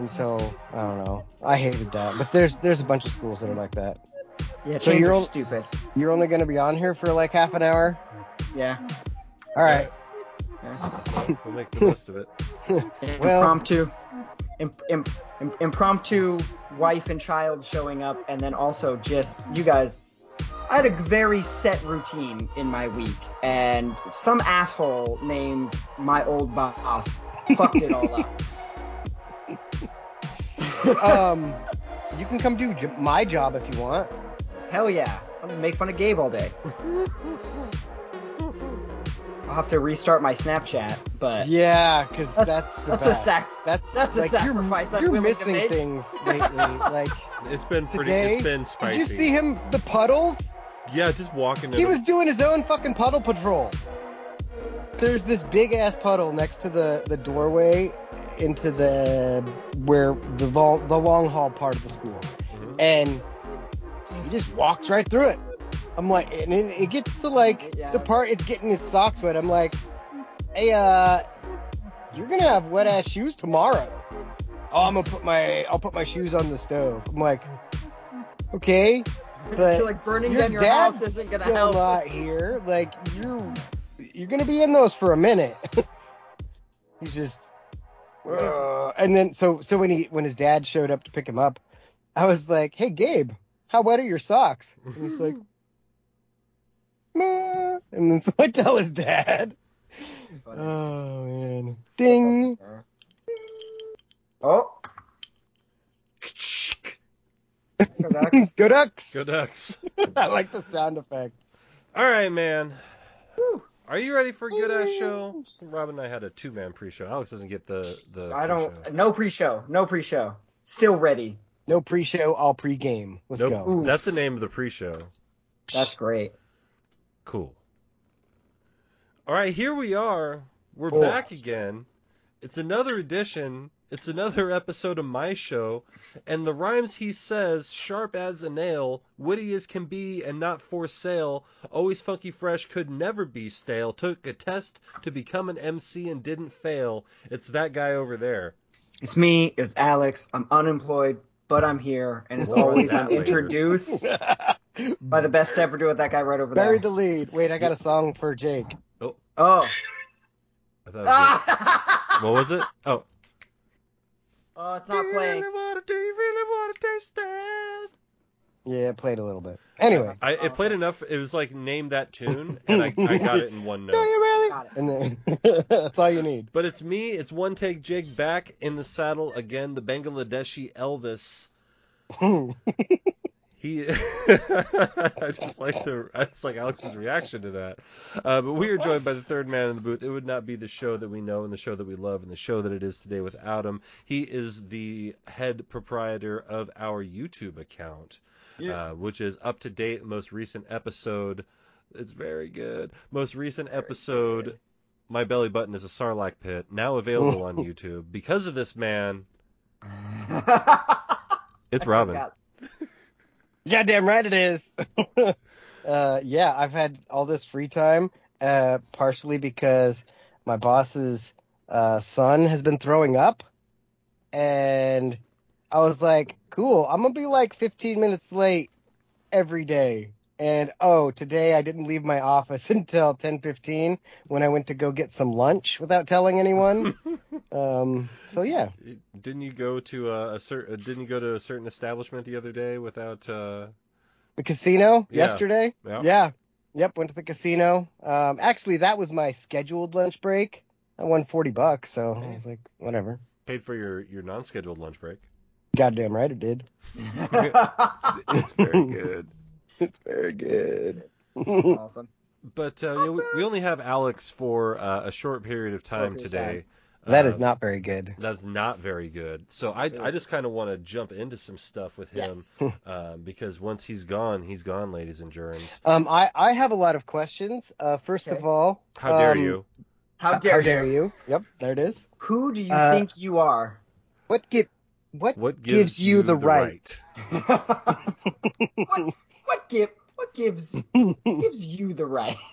And so I don't know. I hated that. But there's there's a bunch of schools that are like that. Yeah, So you're are on- stupid. You're only gonna be on here for like half an hour. Yeah. All right. yeah. We'll make the most of it. Well- impromptu, imp, imp, im- impromptu wife and child showing up, and then also just you guys. I had a very set routine in my week, and some asshole named my old boss fucked it all up. Um, you can come do j- my job if you want. Hell yeah, I'm gonna make fun of Gabe all day. I'll have to restart my Snapchat, but Yeah, because That's- that's the that's a best. sac- That's that's a like, sacrifice You're, I'm you're willing to missing make. things lately. Like It's been pretty. today, it's been spicy. did you see him? The puddles? Yeah, just walking. He in was doing his own fucking puddle patrol. There's this big ass puddle next to the the doorway into the where the vol- the long haul part of the school, Mhm. and he just walks right through it. I'm like, and it, it gets to like Yeah. the part it's getting his socks wet. I'm like, hey, uh, you're gonna have wet ass shoes tomorrow. Oh, I'm gonna put my I'll put my shoes on the stove. I'm like, okay, I but feel like burning your down your dad's house isn't gonna still help. not here. Like you're you're gonna be in those for a minute. He's just, "Ugh." and then so so when he when his dad showed up to pick him up, I was like, hey Gabe, how wet are your socks? And he's like, "Meh." and then so I tell his dad. Oh man, ding. Oh. Go Ducks. Go Ducks. Go Ducks. I like the sound effect. All right, man. Are you ready for a good ass show? Rob and I had a two man pre show. Alex doesn't get the the. I pre-show. don't. No pre-show. No pre-show. Still ready. No pre-show, all pre-game. Let's Nope. go. That's the name of the pre show. That's great. Cool. All right, here we are. We're Cool. back again. It's another edition. It's another episode of my show, and the rhymes he says, sharp as a nail, witty as can be, and not for sale. Always funky fresh, could never be stale. Took a test to become an MC and didn't fail. It's that guy over there. It's me. It's Alex. I'm unemployed, but I'm here, and as We'll always, I'm later. introduced by the best ever do with that guy right over there. Bury there. the lead. Wait, I got a song for Jake. Oh. oh. I thought it was what was it? Oh. Oh, it's not playing. Do you really wanna, do you really wanna taste it? Yeah, it played a little bit. Anyway. I, it oh, played enough. It was like name that tune, and I, I got it in one note. Do note. you really? Got it. And then that's all you need. But it's me. It's one take. Jake back in the saddle again. The Bangladeshi Elvis. He. I just like the. I just like Alex's reaction to that. Uh, but we are joined by the third man in the booth. It would not be the show that we know and the show that we love and the show that it is today without him. He is the head proprietor of our YouTube account, uh, which is up to date. Most recent episode. It's very good. Most recent episode. My belly button is a sarlacc pit. Now available on YouTube. Because of this man, it's Robin. Goddamn right it is. uh, yeah, I've had all this free time, uh, partially because my boss's uh, son has been throwing up, and I was like, cool, I'm gonna be like 15 minutes late every day. And oh, today I didn't leave my office until 10:15 when I went to go get some lunch without telling anyone. um, so yeah, Didn't you go to a, a certain? Didn't you go to a certain establishment the other day without? Uh, the casino Yeah. yesterday. yeah. Yeah. Yep. Went to the casino. Um, actually, that was my scheduled lunch break. I won 40 bucks, so I was like, whatever. Paid for your your non-scheduled lunch break. Goddamn right it did. It's very good. It's very good. awesome. But uh, you know, we, we only have Alex for uh, a short period of time period of today. that Uh, is not very good. That's not very good. So I, I just kind of want to jump into some stuff with him Yes. um, because once he's gone, he's gone, ladies and germs. Um, I, I have a lot of questions. Uh, first Okay. of all, How dare um, you? How dare, how dare you? Yep, there it is. Who do you Uh, think you are? What give what, What gives, you, the, right? what what give what gives gives you the right?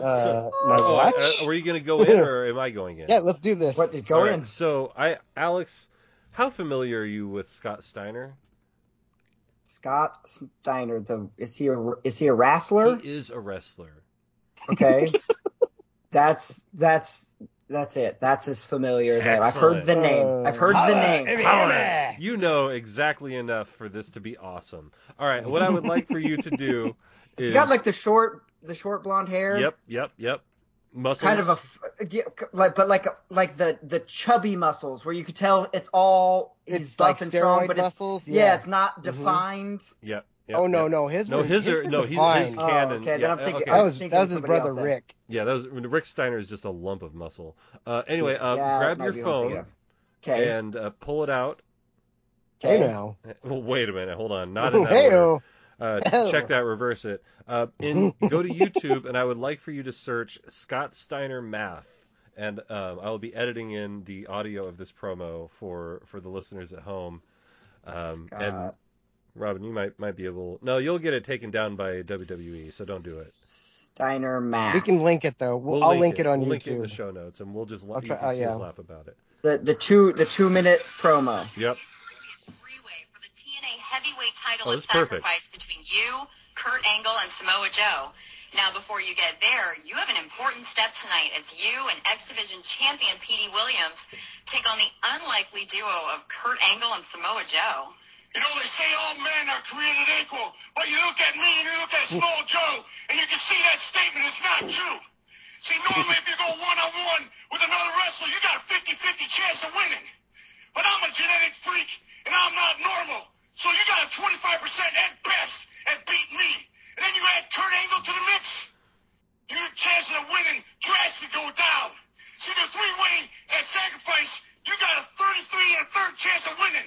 Uh, my Oh, watch. uh, were you going to go in or am I going in? yeah, let's do this. What? Go All right, in. So, I, Alex, how familiar are you with Scott Steiner? Scott Steiner. The is he a is he a wrestler? He is a wrestler. Okay. that's that's that's it. That's as familiar as I am. I've heard the name. I've heard the name. Power. You know exactly enough for this to be awesome. All right, what I would like for you to do is He's got like the short the short blonde hair. Yep, yep, yep. Muscles. Kind of a like but like like the the chubby muscles where you could tell it's all he's It's buff like and strong, steroid but it's muscles. yeah, it's not Mhm. defined. Yep. Yep oh no, yep. no, his No, were, his are were no, he's defined. his Oh, canon. okay, then yeah, I'm thinking- okay. That was that was his brother else. Rick. Yeah, that was Rick Steiner is just a lump of muscle. Uh, anyway, uh, Yeah, grab your might be what I'm thinking phone. Okay. and uh, pull it out. Okay. now. Well, wait a minute, hold on, not in that order. Uh, Oh. check that, reverse it. Uh, in go to YouTube, and I would like for you to search Scott Steiner math, and um, I will be editing in the audio of this promo for for the listeners at home. Um, and Scott Robin, you might might be able. No, you'll get it taken down by WWE, so don't do it. Steiner Math. We can link it though. We'll, We'll I'll link it, on we'll YouTube. Link it in the show notes, and we'll just I'll let you try- can see us uh, yeah. laugh about it. the the two the two minute promo. Yep. for the TNA heavyweight title Oh, at that's perfect. Between you, Kurt Angle, and Samoa Joe. Now, before you get there, you have an important step tonight as you and X Division champion Petey Williams take on the unlikely duo of Kurt Angle and Samoa Joe. You know, they say all men are created equal, but you look at me and you look at hmm. Samoa Joe, and you can see that statement is not true. See, normally if you go one-on-one with another wrestler, you got a 50-50 chance of winning. But I'm a genetic freak, and I'm not normal. So you got a 25% at best at beating me. And then you add Kurt Angle to the mix, your chances of winning drastically go down. See, the three-way at sacrifice, you got a 33 and a third chance of winning.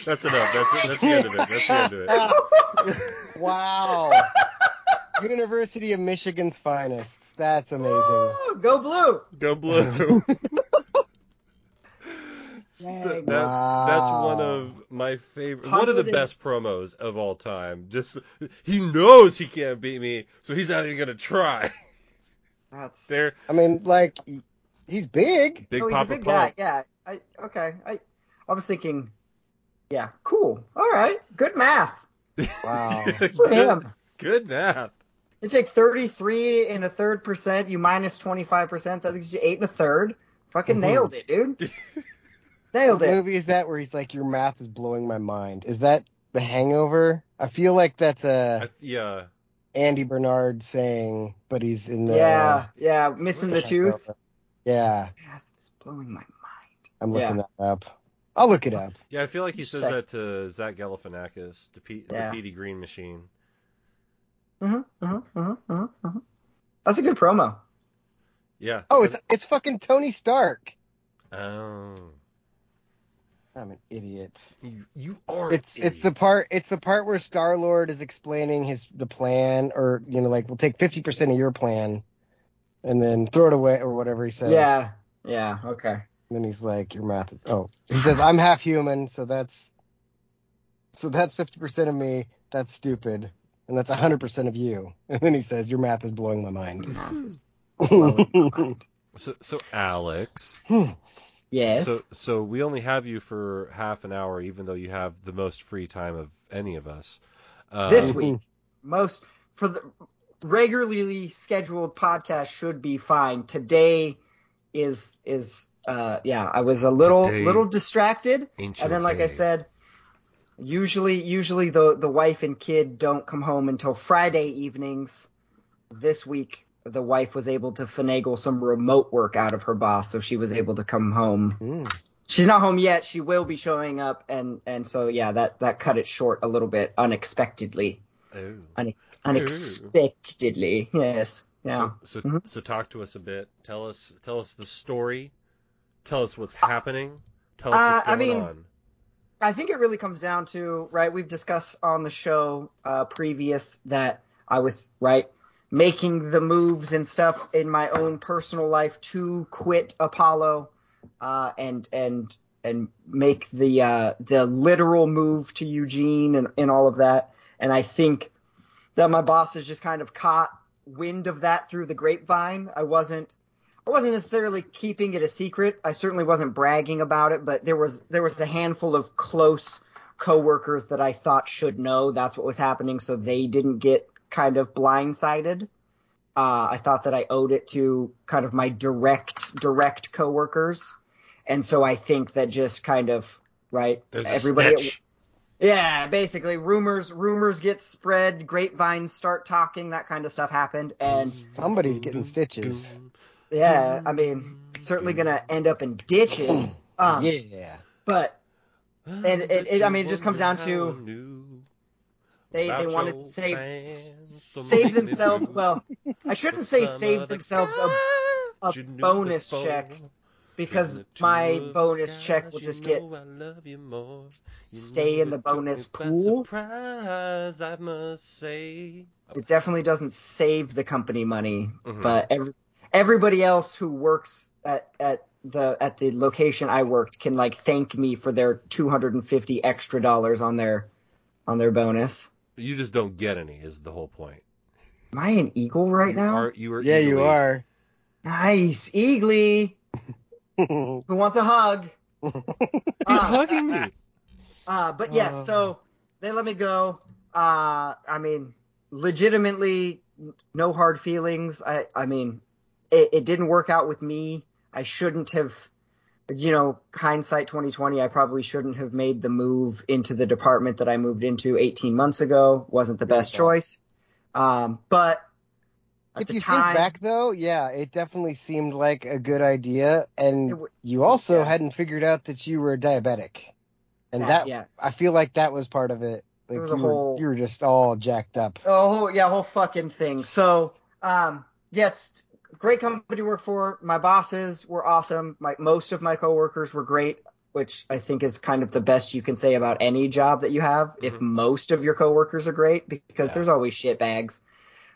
That's enough. That's it. That's the end of it. That's the end of it. Wow. University of Michigan's finest. That's amazing. Oh, go blue. Go blue. Dang. that's that's one of my favorite, one of the best promos of all time. Just he knows he can't beat me, so he's not even gonna try. That's There, I mean, like, he's big. big oh, he's Papa a big Pump. guy. Yeah. I okay. I I was thinking. Yeah. Cool. All right. Good math Wow. for good, him. good math. It's like 33 and a third percent. You minus 25 percent. That gives you eight and a third. Fucking Mhm. nailed it, dude. nailed What it. movie is that where he's like, your math is blowing my mind? Is that The Hangover? I feel like that's a I, yeah, Andy Bernard saying, but he's in the Yeah. Yeah. Missing the tooth. Yeah, Math is blowing my mind. I'm looking Yeah. that up. I'll look it up. yeah. I feel like he says Sec- that to Zach Galifianakis, the, P, Yeah. the Petey Green Machine. Uh-huh, uh-huh, uh-huh, uh-huh, uh-huh. That's a good promo. Yeah. Oh, it's it's fucking Tony Stark. Oh, I'm an idiot. you, you are. It's an it's the part it's the part where Star Lord is explaining his the plan, or you know, like we'll take fifty percent of your plan, and then throw it away or whatever he says. Yeah. Yeah. Okay. And then he's like, your math. Is, oh, he says I'm half human, so that's so that's fifty percent of me. That's stupid, and that's hundred percent of you. And then he says, your math is blowing my mind. Math is blowing my mind. So, so Alex. Yes. So, so we only have you for half an hour, even though you have the most free time of any of us. Um, This week. Most for the regularly scheduled podcast should be fine. Today is is uh yeah, I was a little Today- little distracted. And then like I said, usually usually the the wife and kid don't come home until Friday evenings. This week the wife was able to finagle some remote work out of her boss, so she was able to come home. Mm. She's not home yet. She will be showing up, and and so yeah, that that cut it short a little bit unexpectedly. Oh. Une- unexpectedly, yes. Yeah. So so, Mhm. so talk to us a bit. Tell us tell us the story. Tell us what's happening. Tell us Uh, what's I going mean, on. I think it really comes down to right. We've discussed on the show uh, previous that I was right making the moves and stuff in my own personal life to quit Apollo uh, and and and make the uh, the literal move to Eugene and, and all of that. And I think that my boss has just kind of caught wind of that through the grapevine. I wasn't I wasn't necessarily keeping it a secret. I certainly wasn't bragging about it, but there was there was a handful of close coworkers that I thought should know that's what was happening, so they didn't get kind of blindsided. Uh, I thought that I owed it to kind of my direct direct coworkers, and so I think that just kind of right There's a everybody. snitch. Yeah, basically rumors rumors get spread, grapevines start talking, that kind of stuff happened, and Somebody's getting stitches. Yeah, I mean, certainly gonna end up in ditches. Um, yeah. but And it- it- I mean, it just comes down to- they they wanted to save save themselves. Well, I shouldn't say save themselves a, a guys you knew bonus check because Giving it to my bonus guys check will just get I love you more. You stay in the bonus pool. Surprise, I must say. It definitely doesn't save the company money, Mhm. but every, everybody else who works at at the at the location I worked can like thank me for their 250 extra dollars on their on their bonus. You just don't get any, is the whole point. Am I an eagle right you now? Are, you are Yeah, you are. Nice, Eagly. Who wants a hug? He's Uh, hugging me. Uh, but yes, Oh. so they let me go. Uh, I mean, legitimately, no hard feelings. I, I mean, it, it didn't work out with me. I shouldn't have, you know, hindsight 2020. I probably shouldn't have made the move into the department that I moved into 18 months ago. Wasn't the best choice. Um, but at if the you time, think back though, yeah, it definitely seemed like a good idea, and w- you also yeah. hadn't figured out that you were diabetic, and Yeah, that yeah. I feel like that was part of it. Like was you, a were, you were just all jacked up. Oh yeah, whole fucking thing. So, um, yes, great company to work for. My bosses were awesome. My most of my coworkers were great, which I think is kind of the best you can say about any job that you have. If Mhm. most of your coworkers are great, because Yeah. there's always shit bags.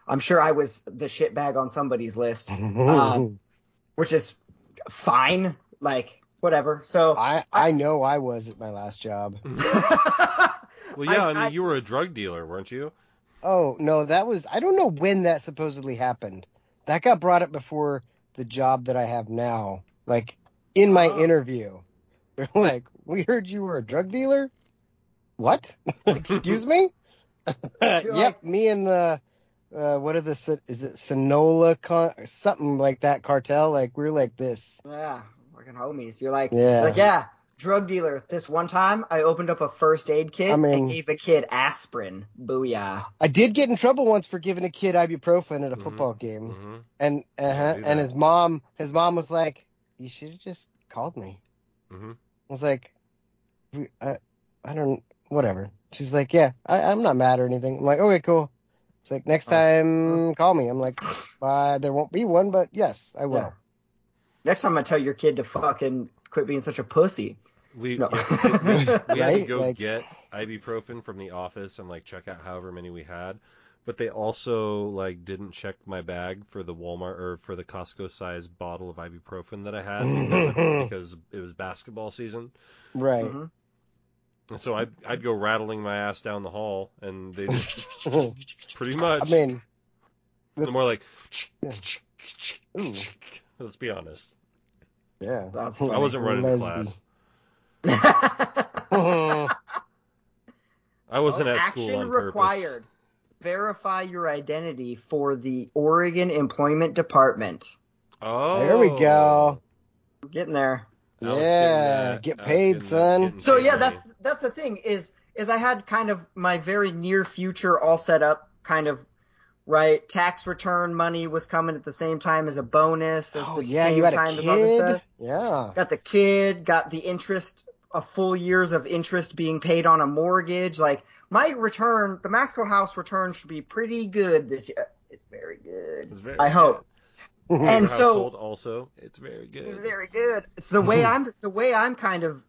I'm sure I was the shit bag on somebody's list, Um, which is fine. Like whatever. So. I I know I was at my last job. Well, yeah, I, mean, I- you were a drug dealer, weren't you? Oh no, that was I don't know when that supposedly happened. That got brought up before the job that I have now. Like in my Oh. interview, they're like, "We heard you were a drug dealer." What? Excuse me? yep, like- me and the uh, what are the is it Sonola con- something like that cartel? Like we're like this. Yeah, fucking homies. You're like, Yeah. like yeah, drug dealer. This one time, I opened up a first aid kit I mean- and gave a kid aspirin. Booyah. I did get in trouble once for giving a kid ibuprofen at a Mhm. football game. hmm and uh do and his mom his mom was like you should have just called me hmm i was like I, I don't whatever she's like yeah I, i'm not mad or anything i'm like okay cool it's like next Oh. time call me i'm like uh, there won't be one but yes i will Yeah. Next time I tell your kid to fucking quit being such a pussy. We, No. yeah, we, we had to go Like- get ibuprofen from the office and like check out however many we had, but they also like didn't check my bag for the Walmart or for the Costco size bottle of ibuprofen that I had because, because it was basketball season. right Mhm. And so I'd I'd go rattling my ass down the hall, and they just pretty much. i mean they're more like. Ooh. Let's be honest. Yeah That's I wasn't running to Lesby. class. I wasn't Oh, at action school on required. Verify your identity for the Oregon Employment Department. Oh. there we go I'm getting there. I yeah get paid getting that, son So yeah, that's that's the thing is is I had kind of my very near future all set up, kind of right? Tax return money was coming at the same time as a bonus, as Oh the yeah, same you had a time as other kid. stuff. Yeah. Got the kid, got the interest, a full years of interest being paid on a mortgage. Like my return, the Maxwell House return should be pretty good this year. It's very good. It's very I hope. And so- also, it's very good. Very good. It's the way I'm the way I'm kind of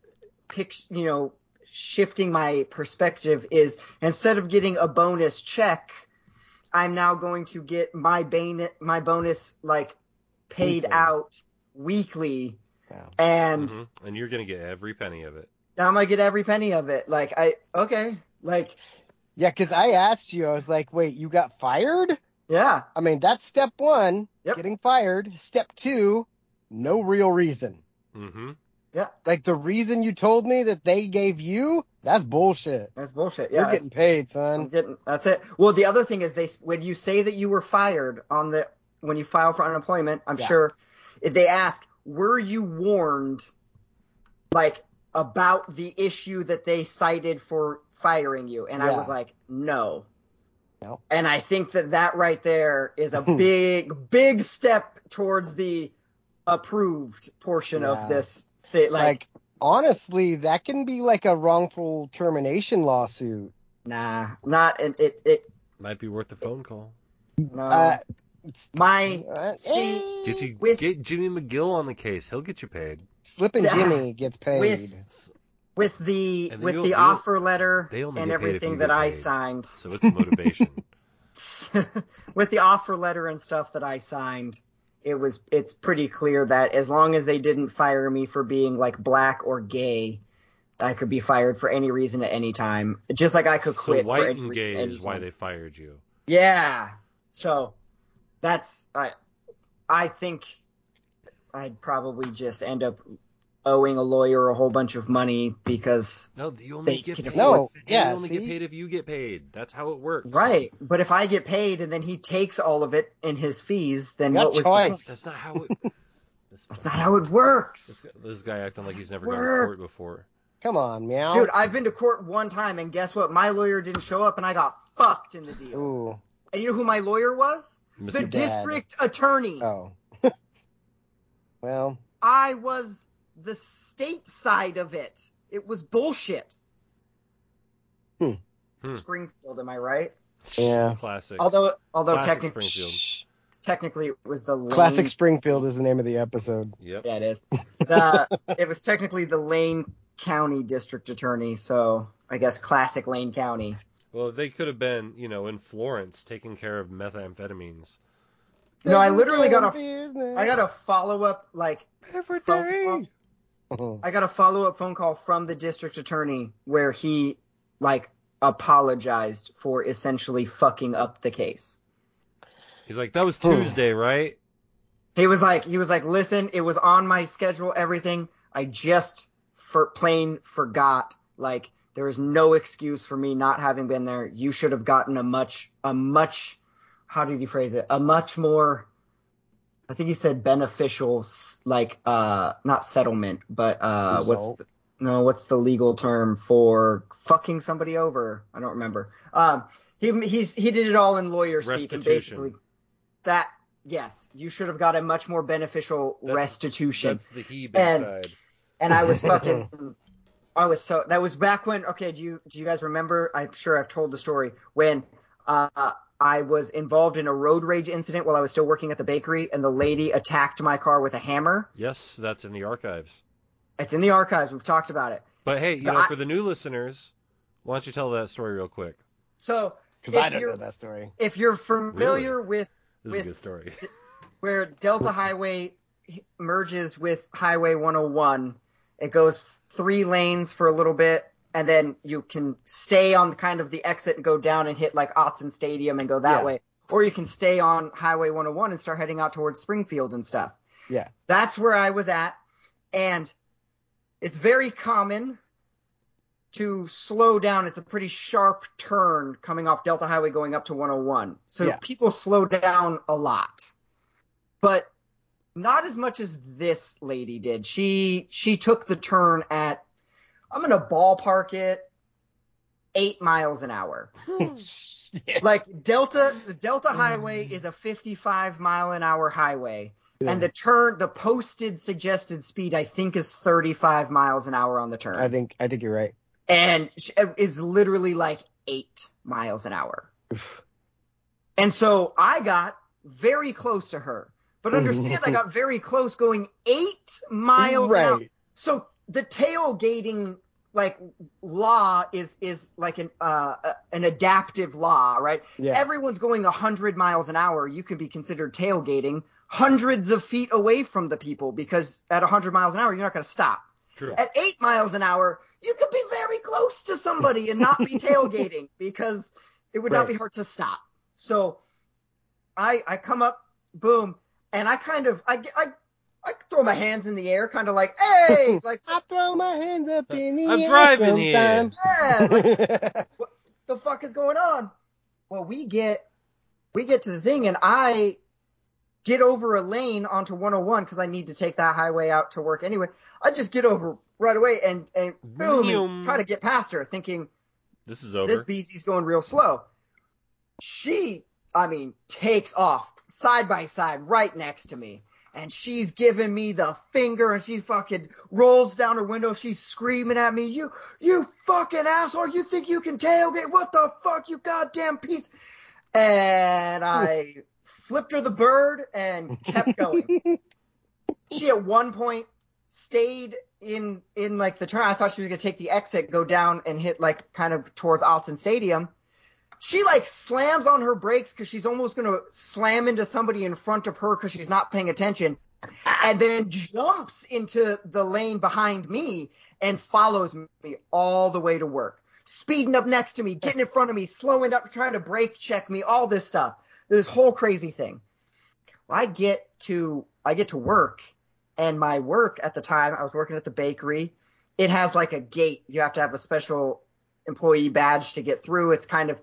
pick you know shifting my perspective is instead of getting a bonus check, I'm now going to get my bane my bonus like paid Weekly. out weekly, Wow. and Mhm. And you're gonna get every penny of it. I'm gonna get every penny of it. Like I okay, like Yeah, because I asked you, I was like, wait, you got fired? yeah, I mean, that's step one, Yep. getting fired. Step two, no real reason. Mm-hmm. Yeah, Like the reason you told me that they gave you, that's bullshit. that's bullshit. You're getting paid, I'm son. getting that's it. Well, the other thing is they when you say that you were fired on the when you file for unemployment, I'm Yeah. sure if they ask, were you warned like about the issue that they cited for firing you? And I was like, no. No. And I think that that right there is a big, big step towards the approved portion Yeah. of this thing. Like, Like, honestly, that can be like a wrongful termination lawsuit. nah, not it. It, it Might be worth a phone call. no. Uh, my uh, See, eh, Get you With- get Jimmy McGill on the case. He'll get you paid. Slippin' Yeah. Jimmy gets paid. With- with the with the offer letter and get paid if everything that I paid. signed, So it's motivation. with the offer letter and stuff that I signed, it was it's pretty clear that as long as they didn't fire me for being like black or gay, I could be fired for any reason at any time. Just like I could so quit for white and gay is why they fired you. Yeah. So that's I I think I'd probably just end up owing a lawyer a whole bunch of money because No, you only They get can paid. No, you yeah, only get paid if you get paid. That's how it works. right. But if I get paid and then he takes all of it in his fees, then You got what was choice. That's not how it. This, That's not how it works. this, this guy acting like he's never gone to court before. Come on, meow. Dude, I've been to court one time and guess what? My lawyer didn't show up and I got fucked in the deal. Ooh. And you know who my lawyer was? Mr. The Dad. district attorney. Oh. well, I was the state side of it. It was bullshit. Hmm. Hmm. Springfield, am I right? Yeah. Classic. Although, although Classic technically, Springfield. technically it was the Lane, Classic Springfield is the name of the episode. Yep. Yeah, it is. The, it was technically the Lane County District Attorney, so I guess classic Lane County. Well, they could have been, you know, in Florence taking care of methamphetamines. No, I literally got a, I got a follow up like Every phone call. I got a follow up phone call from the district attorney where he like apologized for essentially fucking up the case. He's like, that was Hmm. Tuesday, right? He was like, he was like, listen, it was on my schedule, everything. I just for plain forgot. Like, there is no excuse for me not having been there. You should have gotten a much, a much, how did he phrase it? A much more, I think he said beneficial, s- like, uh, not settlement, but, uh, what's, the, no, what's the legal term for fucking somebody over? I don't remember. Um, he, he's, he did it all in lawyer speak and basically that, yes, you should have got a much more beneficial That's- restitution. That's the he And- side. and I was fucking, I was so, that was back when, okay, do you, do you guys remember? I'm sure I've told the story when, uh, I was involved in a road rage incident while I was still working at the bakery and the lady attacked my car with a hammer. Yes, that's in the archives. It's in the archives. We've talked about it. But hey, you The- know, I- for the new listeners, why don't you tell that story real quick? So Because I don't know that story. if you're familiar with This With- is a good story. where Delta Highway merges with Highway 101. It goes three lanes for a little bit, and then you can stay on kind of the exit and go down and hit like Autzen Stadium and go that Yeah. way. Or you can stay on Highway 101 and start heading out towards Springfield and stuff. Yeah. That's where I was at. And it's very common to slow down. It's a pretty sharp turn coming off Delta Highway going up to 101. So Yeah. people slow down a lot. But not as much as this lady did. She she took the turn at I'm gonna ballpark it eight miles an hour. Yes. Like Delta, the Delta mm. Highway is a 55 mile an hour highway, and the turn, the posted suggested speed, I think, is 35 miles an hour on the turn, I think I think you're right. and sh- uh, is literally like eight miles an hour. Oof. And so I got very close to her, but mm-hmm. understand I got very close, going eight miles an hour. So the tailgating like law is is like an uh, an adaptive law, right? Yeah. Everyone's going 100 miles an hour. You could be considered tailgating hundreds of feet away from the people because at 100 miles an hour you're not going to stop. True. At 8 miles an hour, you could be very close to somebody and not be tailgating because it would not be hard to stop. So I I come up, boom, and I kind of I I I throw my hands in the air, kind of like, hey, like I throw my hands up in the I'm air driving here. yeah, like, the fuck is going on? Well, we get we get to the thing, and I get over a lane onto 101 because I need to take that highway out to work anyway. I just get over right away and and boom, and try to get past her, thinking This is over. this BZ's going real slow. She, I mean, takes off side by side right next to me. And she's giving me the finger and she fucking rolls down her window. She's screaming at me, you, you fucking asshole. You think you can tailgate? What the fuck, you goddamn piece? And I flipped her the bird and kept going. she at one point stayed in in like the turn. I thought she was gonna take the exit, go down and hit like kind of towards Autzen Stadium. She like slams on her brakes because she's almost gonna slam into somebody in front of her because she's not paying attention, and then jumps into the lane behind me and follows me all the way to work, speeding up next to me, getting in front of me, slowing up, trying to brake check me, all this stuff, this whole crazy thing. I get to I get to work and my work at the time I was working at the bakery. It has like a gate. You have to have a special employee badge to get through. It's kind of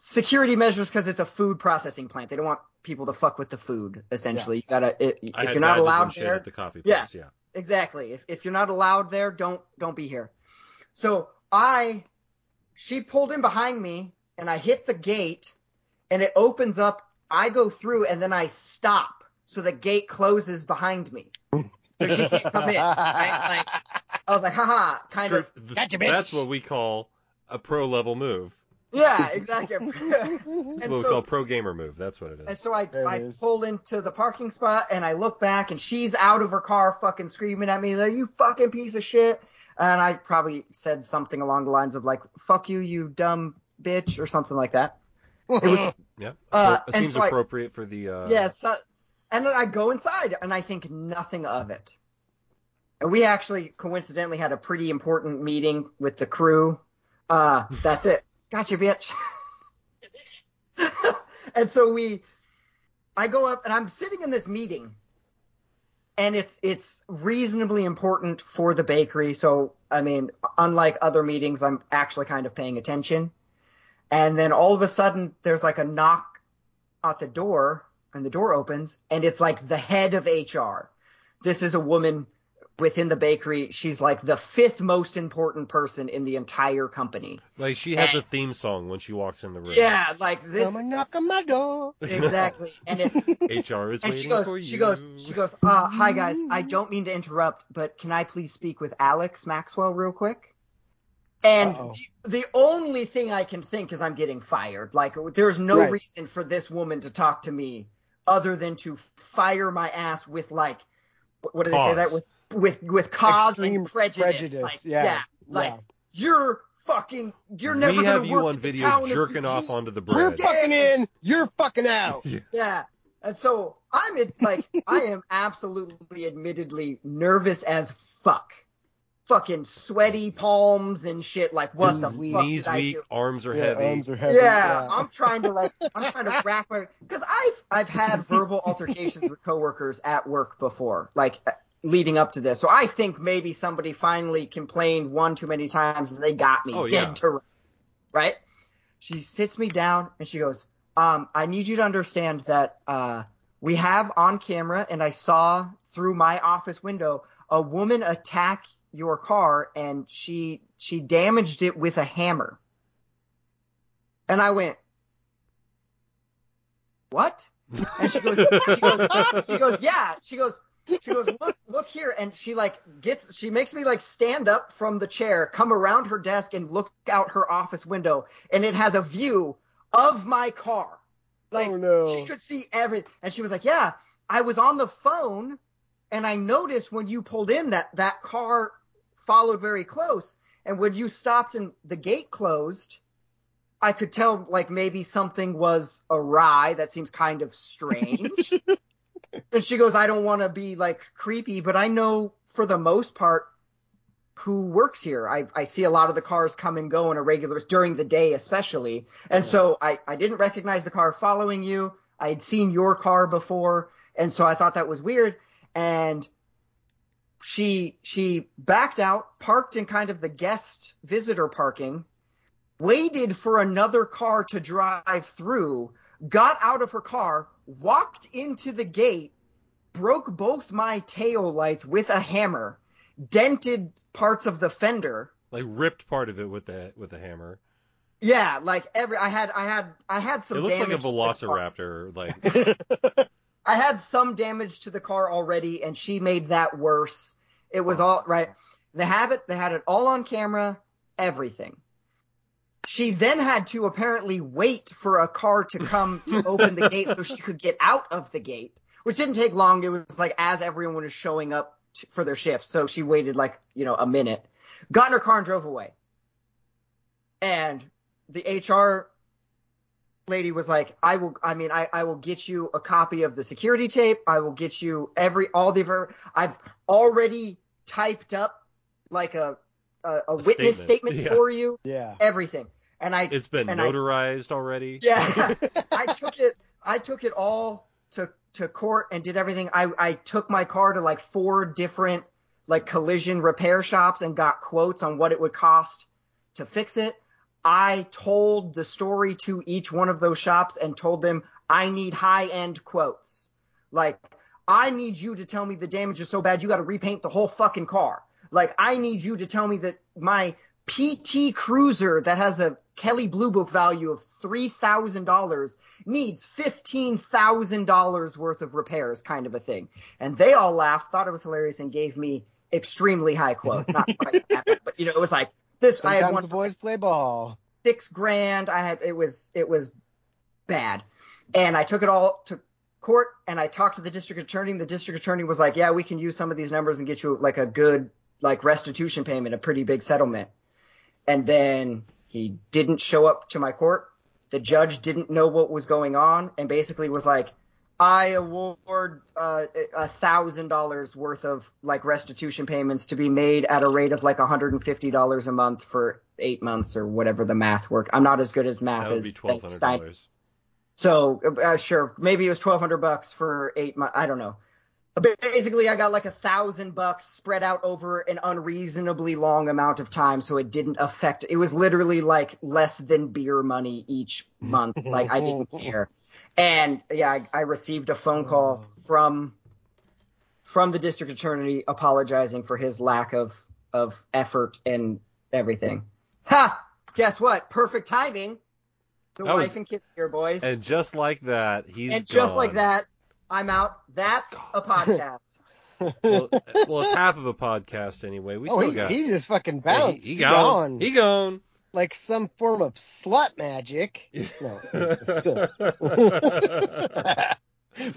security measures because it's a food processing plant. They don't want people to fuck with the food. Essentially, you gotta it, if you're not allowed there. at the coffee Yeah. place. Yeah. Exactly. If if you're not allowed there, don't don't be here. So I she pulled in behind me and I hit the gate and it opens up. I go through and then I stop. So the gate closes behind me. So she can't come in. Right? Like I was like, haha, kind of Stri- Gotcha, bitch. That's what we call a pro level move. Yeah, exactly. That's And what we so- call pro gamer move. That's what it is. And so I, I is. pull into the parking spot and I look back and she's out of her car fucking screaming at me like, you fucking piece of shit. And I probably said something along the lines of like, fuck you, you dumb bitch or something like that. It was, Yeah. Uh, it seems so I- appropriate for the. Uh, yeah, so, and I go inside and I think nothing of it. And we actually coincidentally had a pretty important meeting with the crew. Uh, that's it. Gotcha, bitch. and so we, I go up and I'm sitting in this meeting and it's, it's reasonably important for the bakery. So, I mean, unlike other meetings, I'm actually kind of paying attention. And then all of a sudden there's like a knock at the door and the door opens and it's like the head of HR. This is a woman within the bakery. She's like the fifth most important person in the entire company. Like she has a theme song when she walks in the room. Yeah, like this Come and knock on my door. exactly. And it's HR is and waiting she goes for you. she goes she goes, uh, hi guys, I don't mean to interrupt, but can I please speak with Alex Maxwell real quick? And Uh-oh. the, the only thing I can think is I'm getting fired. Like there's no Right. reason for this woman to talk to me other than to fire my ass with like what what do they say that with with with cause Extreme and prejudice. prejudice, Like, yeah, like yeah. you're fucking you're never we gonna have you work on video town of jerking off Eugene. onto the We're bread. fucking in. You're fucking out. Yeah. And so I'm in, like, I am absolutely, admittedly nervous as fuck. Fucking sweaty palms and shit. Like, what the Knees fuck Knees did I weak, do? arms are Yeah, heavy. arms are heavy. Yeah, I'm trying to like, I'm trying to rack my, because I've I've had verbal altercations with coworkers at work before, like leading up to this. So I think maybe somebody finally complained one too many times and they got me Oh, dead yeah. to rights, right? She sits me down and she goes, um, I need you to understand that uh, we have on camera, and I saw through my office window a woman attack your car, and she she damaged it with a hammer. And I went, what? And she goes, she goes, she goes, yeah. She goes, she goes, look, look here. And she like gets, she makes me like stand up from the chair, come around her desk and look out her office window. And it has a view of my car. Oh, like Oh, no. she could see everything. And she was like, yeah, I was on the phone and I noticed when you pulled in that that car followed very close. And when you stopped and the gate closed, I could tell like maybe something was awry. That seems kind of strange. and she goes, I don't want to be like creepy, but I know for the most part who works here. I, I see a lot of the cars come and go on a regular during the day, especially. And so I, I didn't recognize the car following you. I had seen your car before. And so I thought that was weird. And she, she backed out, parked in kind of the guest visitor parking, waited for another car to drive through, got out of her car, walked into the gate, broke both my tail lights with a hammer, dented parts of the fender. Like ripped part of it with the with the hammer. Yeah, like every I had I had I had some it looked like a damage. to velociraptor. Like I had some damage to the car already, and she made that worse. It was all right. They have it. They had it all on camera. Everything. She then had to apparently wait for a car to come to open the gate so she could get out of the gate, which didn't take long. It was like as everyone was showing up t- for their shifts, so she waited like you know a minute, got in her car and drove away. And the HR lady was like, I will, I mean, I, I will get you a copy of the security tape. I will get you every, all the, ver- I've already typed up like a, a, a witness statement. statement, Yeah. for you, yeah. everything. And I, it's been and I- notarized already. yeah, I took it, I took it all to, to court and did everything. I, I took my car to like four different like collision repair shops and got quotes on what it would cost to fix it. I told the story to each one of those shops and told them I need high end quotes. Like, I need you to tell me the damage is so bad you got to repaint the whole fucking car. Like, I need you to tell me that my PT Cruiser that has a Kelley Blue Book value of $3,000 needs $15,000 worth of repairs, kind of a thing. And they all laughed, thought it was hilarious, and gave me extremely high quote. Not quite that, but you know, it was like this. I had Sometimes one the boys play ball. six grand. I had it was it was bad, and I took it all to court and I talked to the district attorney. And the district attorney was like, "Yeah, we can use some of these numbers and get you like a good like restitution payment, a pretty big settlement." And then he didn't show up to my court. The judge didn't know what was going on and basically was like, I award uh, a thousand dollars worth of like restitution payments to be made at a rate of like $150 a month for eight months or whatever the math worked. I'm not as good as math That as, twelve as Stein. So uh, sure, maybe it was 1200 bucks for eight months. I don't know. But basically, I got like a thousand bucks spread out over an unreasonably long amount of time, so it didn't affect. It was literally like less than beer money each month. Like I didn't care. And yeah, I, I received a phone call oh. from from the district attorney apologizing for his lack of of effort and everything. Ha! Guess what? Perfect timing. The That was- wife and kids here, boys. And just like that, he's and just like that, I'm out. That's a podcast. Well, well, it's half of a podcast anyway. We oh, still he, got. he just fucking bounced. he, he He gone. gone. He gone. like some form of slut magic. No. the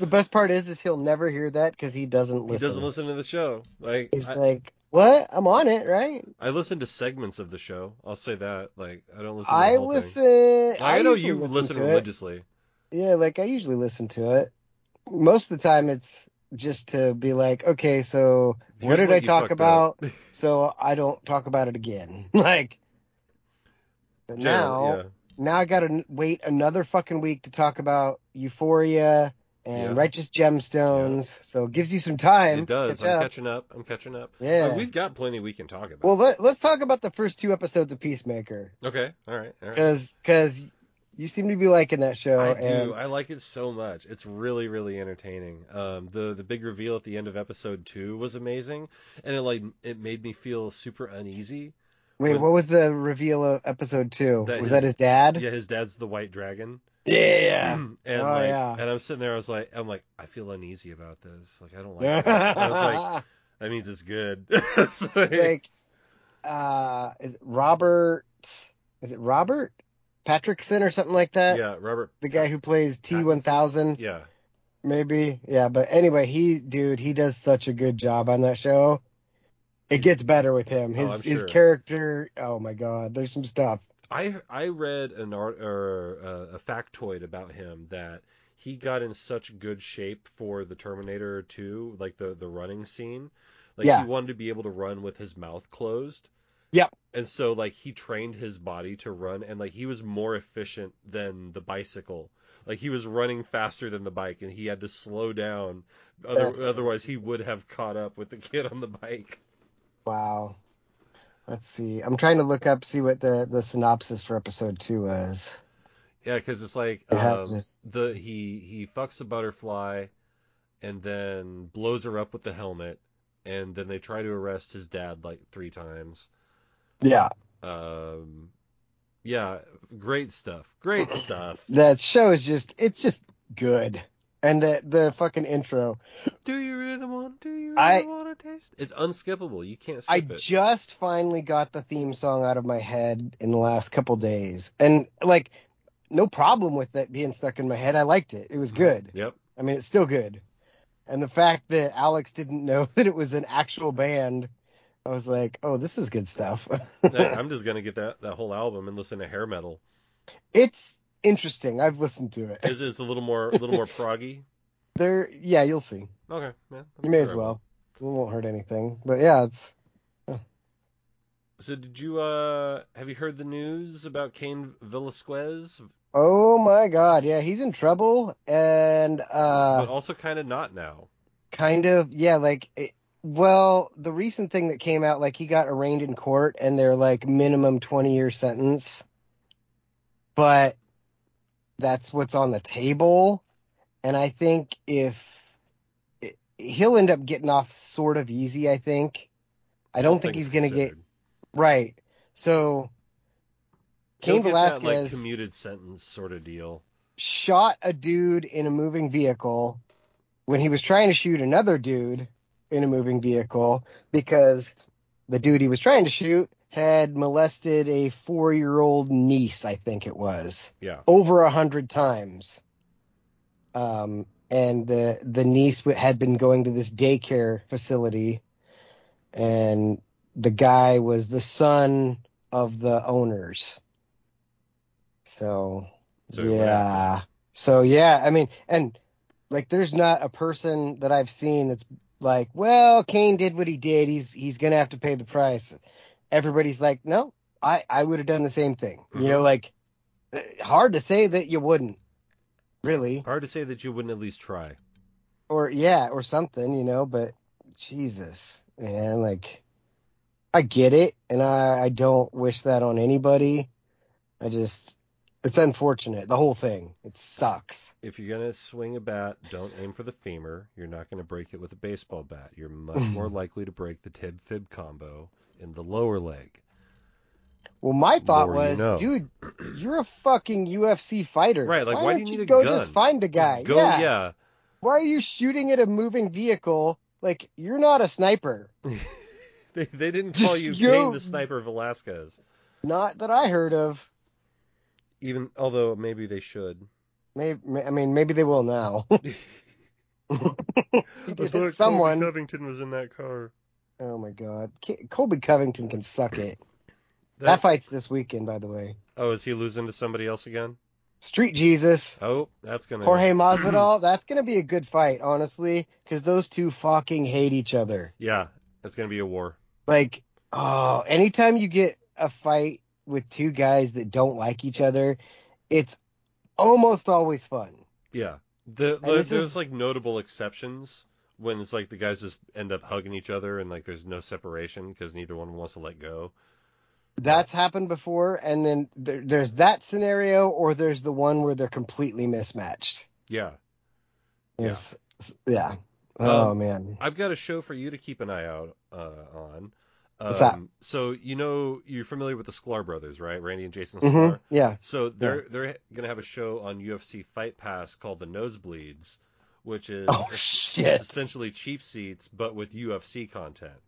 best part is, is he'll never hear that because he doesn't listen. he listen. doesn't listen to the show. Like He's I, like, what? I'm on it, right? I listen to segments of the show. I'll say that. Like I don't listen. to the I whole Thing. listen. I, know you listen, to it. religiously. Yeah, like I usually listen to it. Most of the time, it's just to be like, okay, so Here's what did what I talk about? so I don't talk about it again. like, but now, Generally, now I gotta wait another fucking week to talk about Euphoria and Yeah. Righteous Gemstones. So it gives you some time. it does. Catch I'm up. catching up. I'm catching up. Yeah. Uh, we've got plenty we can talk about. Well, let, let's talk about the first two episodes of Peacemaker, okay. All right. All right. because because you seem to be liking that show. I do. I like it so much. It's really, really entertaining. Um, the the big reveal at the end of episode two was amazing, and it like it made me feel super uneasy Wait, When- what was the reveal of episode two? That was his- that his dad? Yeah, his dad's the white dragon. Yeah. and Oh, like, yeah. and I'm sitting there, I was like, I'm like, I feel uneasy about this. Like, I don't like. this. I was like, that means it's good. It's like- like, uh, is it Robert? Is it Robert Patrickson or something like that? yeah, Robert. The guy who plays T1000, Yeah, maybe. Yeah, but anyway, he, dude, he does such a good job on that show. It gets better with him. His Oh, I'm his character. Oh my god, there's some stuff. I I read an art or uh, a factoid about him that he got in such good shape for the Terminator 2, like the the running scene. Like Yeah. he wanted to be able to run with his mouth closed. Yep. And so like he trained his body to run and like he was more efficient than the bicycle. Like he was running faster than the bike and he had to slow down. Other, otherwise he would have caught up with the kid on the bike. Wow. Let's see. I'm trying to look up see what the the synopsis for episode two was. Yeah, because it's like um, this- the he he fucks a butterfly, and then blows her up with the helmet, and then they try to arrest his dad like three times. Yeah, Um, yeah, great stuff, great stuff. that show is just it's just good. And the the fucking intro. do you really want? Do you really I- want to taste? It's unskippable. You can't I skip it. just finally got the theme song out of my head in the last couple days, and like no problem with it being stuck in my head. I liked it. It was good. Yep. I mean, it's still good. And the fact that Alex didn't know that it was an actual band, I was like, oh, this is good stuff. I'm just gonna get that that whole album and listen to hair metal. it's interesting. I've listened to it. Is it's a little more a little more proggy? There, yeah, you'll see. Okay, yeah. I'm You may sure as well. It won't hurt anything. But yeah, it's So did you uh have you heard the news about Cain Velasquez? oh my god, yeah, he's in trouble, and uh. but also kind of not now. kind of, yeah, like, it, well, the recent thing that came out, like he got arraigned in court, and they're like minimum twenty year sentence, but that's what's on the table, and I think if he'll end up getting off sort of easy, I think. I don't, think, he's gonna get right. So Cain get that, like Velasquez commuted sentence sort of deal. shot a dude in a moving vehicle when he was trying to shoot another dude in a moving vehicle because the dude he was trying to shoot had molested a four year old niece, I think it was, Yeah. over a hundred times. Um, and the the niece w- had been going to this daycare facility, and the guy was the son of the owners. So, So yeah. So yeah, I mean, and like, there's not a person that I've seen that's like, well, Cain did what he did. He's he's gonna have to pay the price. Everybody's like, no, I I would have done the same thing. You know, Mhm. like, uh, hard to say that you wouldn't, really, Hard to say that you wouldn't at least try. or yeah, or something, you know. But Jesus, man, like, I get it, and I I don't wish that on anybody. I just, it's unfortunate. The whole thing, it sucks. If you're gonna swing a bat, don't aim for the femur. You're not gonna break it with a baseball bat. You're much more likely to break the tib fib combo in the lower leg. Well, my thought More you was, know. dude, you're a fucking UFC fighter. Right, like, why do don't you need a go gun? just find a guy? Go, yeah. yeah. Why are you shooting at a moving vehicle? Like you're not a sniper. They, they didn't call Just you yo- Cain the Sniper Velasquez. Not that I heard of. Even although maybe they should. Maybe I mean maybe they will now. he did hit someone. Covington was in that car. Oh my god, K- Colby Covington can suck it. That fight's this weekend, by the way. Oh, is he losing to somebody else again? Street Jesus, Oh, that's gonna. Jorge Masvidal. that's gonna be a good fight, honestly, because those two fucking hate each other. Yeah, that's gonna be a war. like oh anytime you get a fight with two guys that don't like each other it's almost always fun Yeah. The, the there's is- like notable exceptions when it's like the guys just end up hugging each other and like there's no separation because neither one wants to let go. that's happened before and then there, there's that scenario or there's the one where they're completely mismatched Yeah. It's- yeah oh Um, man I've got a show for you to keep an eye out uh, on. What's that? Um, so you know you're familiar with the Sklar brothers, right? Randy and Jason hmm Yeah. So they're they're gonna have a show on UFC Fight Pass called the Nosebleeds, which is Oh shit. essentially cheap seats but with UFC content.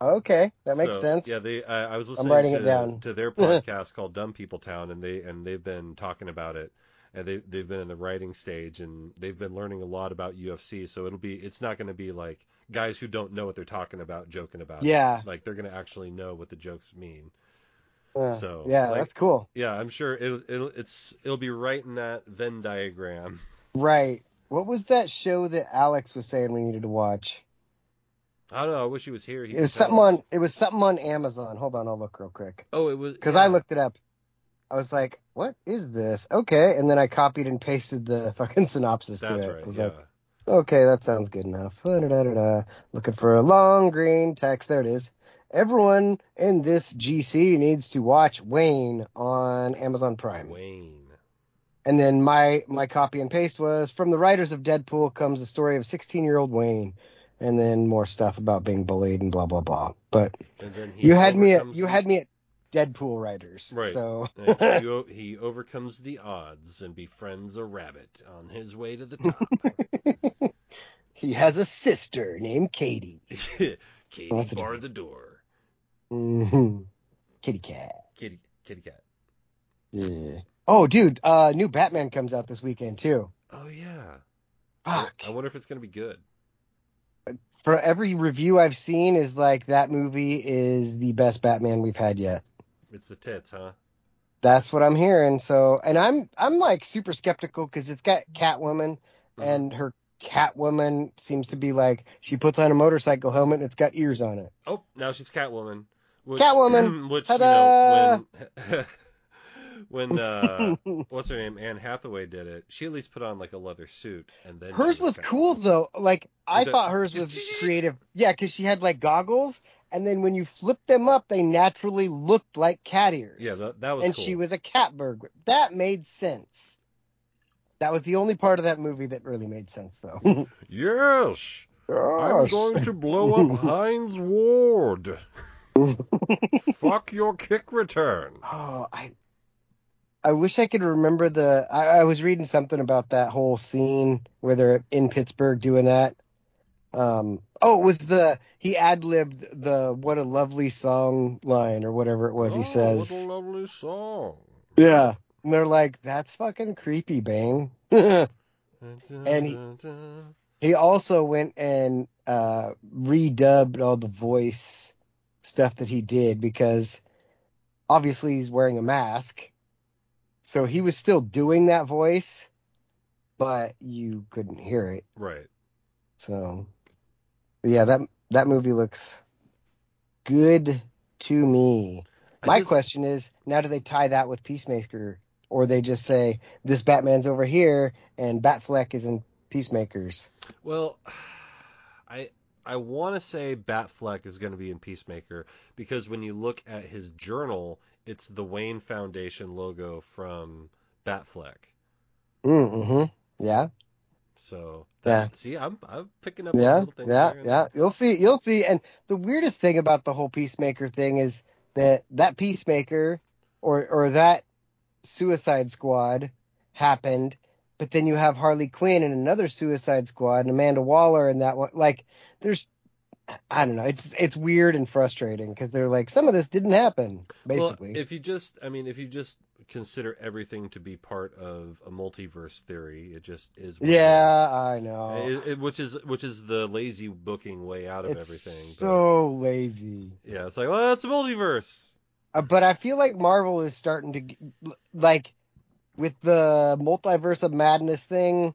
Okay, that makes So, sense. Yeah, they. I, I was listening to, to their podcast called Dumb People Town, and they and they've been talking about it, and they they've been in the writing stage, and they've been learning a lot about UFC. So it'll be it's not going to be like guys who don't know what they're talking about joking about. it. Yeah. like they're going to actually know what the jokes mean. Uh, So, yeah, like- that's cool. Yeah, I'm sure it'll, it'll it's it'll be right in that Venn diagram. Right. What was that show that Alex was saying we needed to watch? I don't know. I wish he was here. He It was something us. on. It was something on Amazon. Hold on, I'll look real quick. Oh, it was Because yeah. I looked it up. I was like, "What is this?" Okay, and then I copied and pasted the fucking synopsis to it. right. I was Yeah. like, "Okay, that sounds good enough." Da-da-da-da-da. Looking for a long green text. There it is. Everyone in this GC needs to watch Wayne on Amazon Prime. Wayne. And then my my copy and paste was from the writers of Deadpool comes the story of 16 year old Wayne, and then more stuff about being bullied and blah blah blah. But And then he you had me at you had me at Deadpool writers, Right. So he, o- he overcomes the odds and befriends a rabbit on his way to the top. he has a sister named Katie. Katie Well, bar the door. Mm-hmm. Kitty cat. Kitty, kitty cat. Yeah. Oh, dude, uh, new Batman comes out this weekend too. Oh yeah. Fuck. I wonder if it's gonna be good. For every review I've seen is like that movie is the best Batman we've had yet. It's the tits, huh? That's what I'm hearing. So, and I'm I'm like super skeptical because it's got Catwoman, Mhm. and her Catwoman seems to be like she puts on a motorcycle helmet and it's got ears on it. Oh, now she's Catwoman. Which, Catwoman! Which Ta-da! you know when when uh what's her name Anne Hathaway did it, she at least put on like a leather suit and then Hers was cool though. Like I Was thought hers was creative. Yeah, because she had like goggles, and then when you flipped them up, they naturally looked like cat ears. Yeah, that, that was and cool. she was a cat burglar. That made sense. That was the only part of that movie that really made sense, though. Yes, I'm going to blow up Hines Ward. Fuck your kick return. Oh, I I wish I could remember the. I, I was reading something about that whole scene where they're in Pittsburgh doing that. Um. Oh, it was the he ad libbed the "What a lovely song" line or whatever it was. he Oh, says, What a lovely song. "Yeah," and they're like, "That's fucking creepy, Bane." And he- he also went and uh, redubbed all the voice stuff that he did because obviously he's wearing a mask. So he was still doing that voice, but you couldn't hear it. right. So yeah, that that movie looks good to me. I My just- question is, now do they tie that with Peacemaker or they just say this Batman's over here and Batfleck is in Peacemakers? Well, I I want to say Batfleck is going to be in Peacemaker because when you look at his journal, it's the Wayne Foundation logo from Batfleck. Mm-hmm. Yeah. So Yeah. see, I'm I'm picking up Yeah, little yeah, yeah. You'll see, you'll see. And the weirdest thing about the whole Peacemaker thing is that that Peacemaker or or that Suicide Squad happened, but then you have Harley Quinn and another Suicide Squad and Amanda Waller and that one. Like, there's, I don't know. It's it's weird and frustrating because they're like some of this didn't happen basically. Well, if you just, I mean, if you just consider everything to be part of a multiverse theory, it just is. What yeah, I know. It- it- which is which is the lazy booking way out of it's everything. so lazy. yeah, it's like, well, it's a multiverse. Uh, but I feel like Marvel is starting to like with the multiverse of madness thing.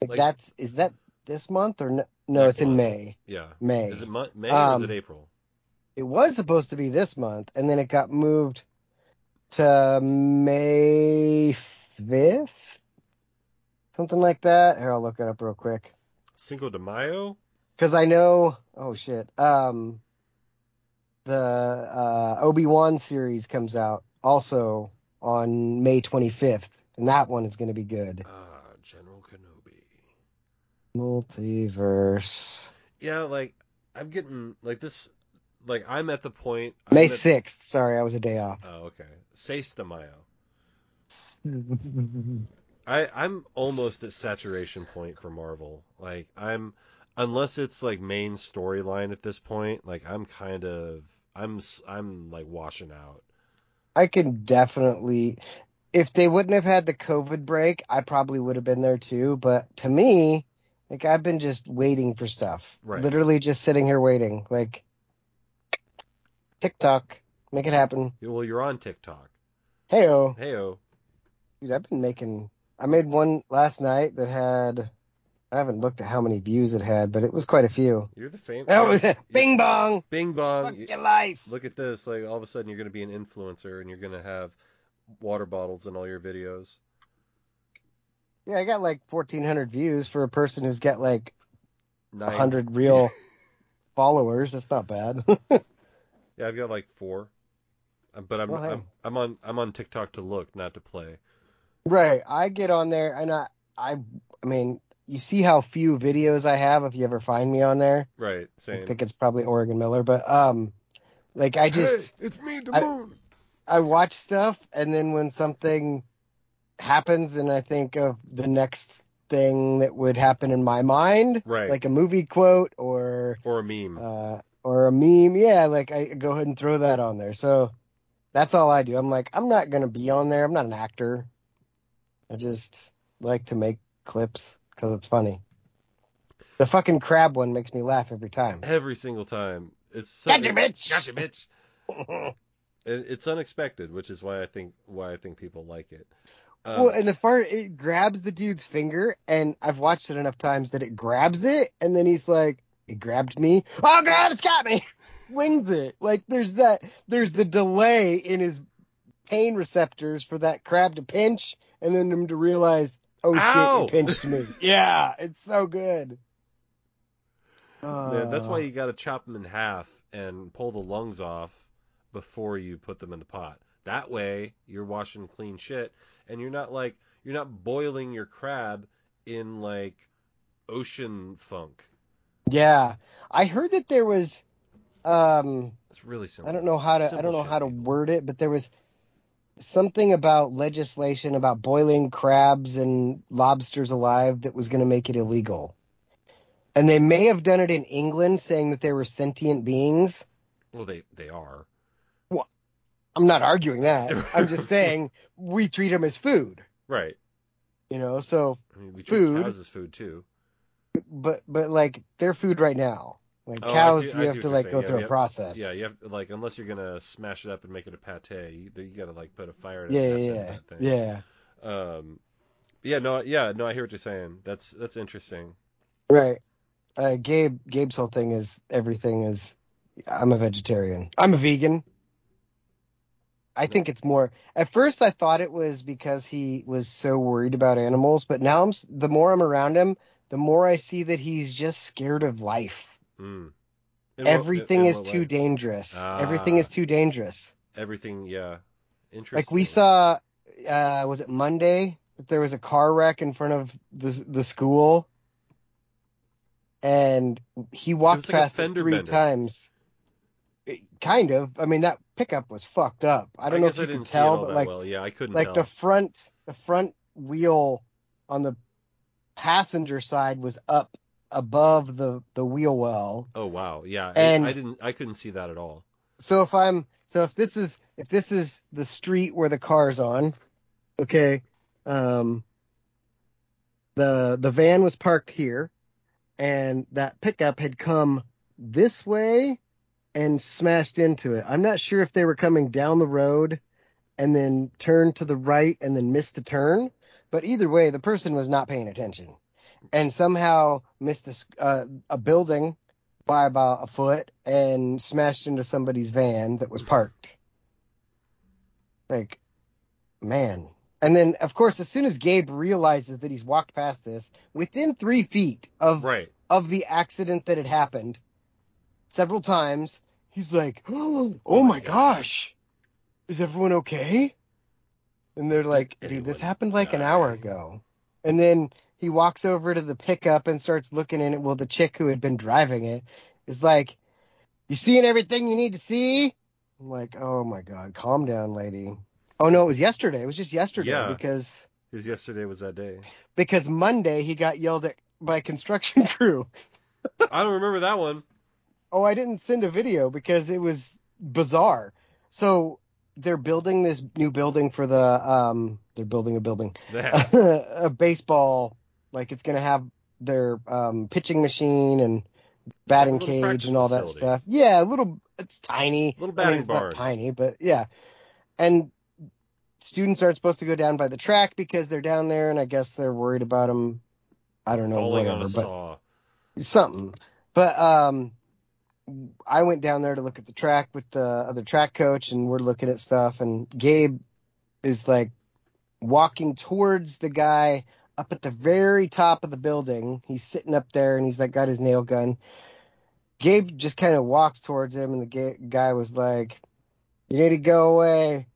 Like, Like- that's is that this month or no? No, it's in month. May. Yeah. May. Is it May or is Um, it April? It was supposed to be this month, and then it got moved to May fifth, something like that. Here, I'll look it up real quick Cinco de Mayo. because I know. Oh shit. Um, the uh, Obi Wan series comes out also on May twenty fifth, and that one is going to be good. Ah, General Kenobi. Multiverse. Yeah, like I'm getting like this like I'm at the point. I'm May at- sixth. Sorry, I was a day off. Oh, okay. Seis de Mayo. I I'm almost at saturation point for Marvel. Like I'm unless it's like main storyline at this point, like I'm kind of I'm I'm like washing out. I can definitely. If they wouldn't have had the COVID break, I probably would have been there too. But to me, like I've been just waiting for stuff. Right. Literally just sitting here waiting. Like TikTok, make it happen. Well, you're on TikTok. Heyo. Heyo. Dude, I've been making. I made one last night that had. I haven't looked at how many views it had, but it was quite a few. You're the famous. That was it. Bing bong. Bing bong. Fuck your life. Look at this. Like all of a sudden you're going to be an influencer and you're going to have water bottles in all your videos. Yeah, I got like 1,400 views for a person who's got like Nine. 100 real followers. That's not bad. Yeah, I've got like four. Uh, But I'm, Well, hey. I'm I'm on I'm on TikTok to look, not to play. right. I get on there and I, I, I mean, you see how few videos I have if you ever find me on there. Right. I Same. think it's probably Oregon Miller, but um, like I just. Hey, it's me, the I- moon. I watch stuff, and then when something happens, and I think of the next thing that would happen in my mind, Right. like a movie quote or or a meme. uh, or a meme, yeah, like I go ahead and throw that on there. So that's all I do. I'm like, I'm not gonna be on there. I'm not an actor. I just like to make clips because it's funny. The fucking crab one makes me laugh every time. Every single time. It's so, Gotcha, bitch! Gotcha, bitch. It, it's unexpected, which is why I think why I think people like it. Um, Well, and the fart it grabs the dude's finger, and I've watched it enough times that it grabs it, and then he's like, "It grabbed me. Oh god, it's got me!" Wings it. Like there's that. There's the delay in his pain receptors for that crab to pinch, and then him to realize, "Oh Ow! shit, it pinched me." yeah, it's so good. man, that's why Uh, you got to chop them in half and pull the lungs off before you put them in the pot. That way, you're washing clean shit, and you're not like you're not boiling your crab in like ocean funk. Yeah, I heard that there was. Um, It's really simple. I don't know how to I don't know shit, how to people. word it, but there was something about legislation about boiling crabs and lobsters alive that was going to make it illegal. And they may have done it in England saying that they were sentient beings. Well, they they are. Well, I'm not arguing that. I'm just saying we treat them as food, Right. you know. So, I mean, we treat Food. cows as food too. But but like they're food right now. Like Oh, cows, see- you have to like saying. go Yeah, through a process. Yeah, you have like unless you're gonna smash it up and make it a pate, you, you got to like put a fire yeah, yeah, yeah. Um, yeah, no, yeah, no, I hear what you're saying. That's that's interesting. Right. Uh, Gabe Gabe's whole thing is everything is I'm a vegetarian. I'm a vegan. I think it's more. At first, I thought it was because he was so worried about animals, but now I'm the more I'm around him, the more I see that he's just scared of life. Mm. What- Everything is too way? dangerous. Ah. Everything is too dangerous. Everything, yeah. Interesting. Like we saw, uh, was it Monday that there was a car wreck in front of the the school, and he walked like past it three bender. times. It- kind of. I mean, that pickup was fucked up. I don't know if you I didn't could see it tell, but like well. Yeah, I couldn't like tell. the front the front wheel on the passenger side was up above the the wheel well. oh wow, yeah. And- I, I didn't, I couldn't see that at all. So if I'm so if this is if this is the street where the car's on, okay, um the the van was parked here and that pickup had come this way and smashed into it. I'm not sure if they were coming down the road and then turned to the right and then missed the turn, but either way the person was not paying attention and somehow missed a, uh, a building by about a foot and smashed into somebody's van that was parked. Like, man. And then, of course, as soon as Gabe realizes that he's walked past this, within three feet of Right. of the accident that had happened several times, he's like, "Oh, Oh my gosh, is everyone okay?" And they're like, "Dude, this happened like an hour ago." And then he walks over to the pickup and starts looking in it. Well, the chick who had been driving it is like, You seeing everything you need to see? I'm like, oh my god, calm down, lady. Oh no, it was yesterday. It was just yesterday Yeah. because Because yesterday was that day. because Monday he got yelled at by a construction crew. I don't remember that one. Oh, I didn't send a video because it was bizarre. So they're building this new building for the um they're building a building. A baseball like it's going to have their um pitching machine and batting cage and all that stuff. Yeah, a little it's tiny. Little I mean, batting it's barn. not tiny, but yeah. And students aren't supposed to go down by the track because they're down there and I guess they're worried about them I don't know Falling whatever, on a but saw. something. But um, I went down there to look at the track with the other track coach, and we're looking at stuff. And Gabe is like walking towards the guy up at the very top of the building. He's sitting up there, and he's like got his nail gun. Gabe just kind of walks towards him, and the guy was like, "You need to go away."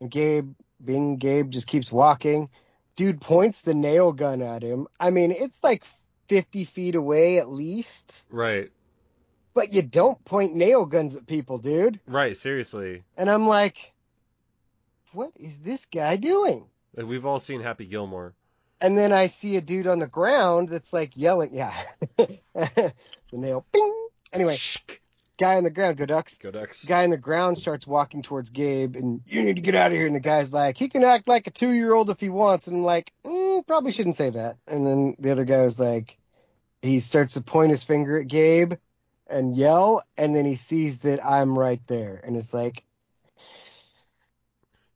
And Gabe, being Gabe, just keeps walking. Dude points the nail gun at him. I mean, it's like 50 feet away at least. Right. But you don't point nail guns at people, dude. Right. Seriously. And I'm like, what is this guy doing? Like, we've all seen Happy Gilmore. And then I see a dude on the ground that's like yelling, yeah. the nail, bing. Anyway, guy on the ground, go ducks. Go Ducks. Guy on the ground starts walking towards Gabe, and you need to get out of here. And the guy's like, he can act like a two year old if he wants. And I'm like, mm, probably shouldn't say that. And then the other guy was like, he starts to point his finger at Gabe and yell, and then he sees that I'm right there, and it's like,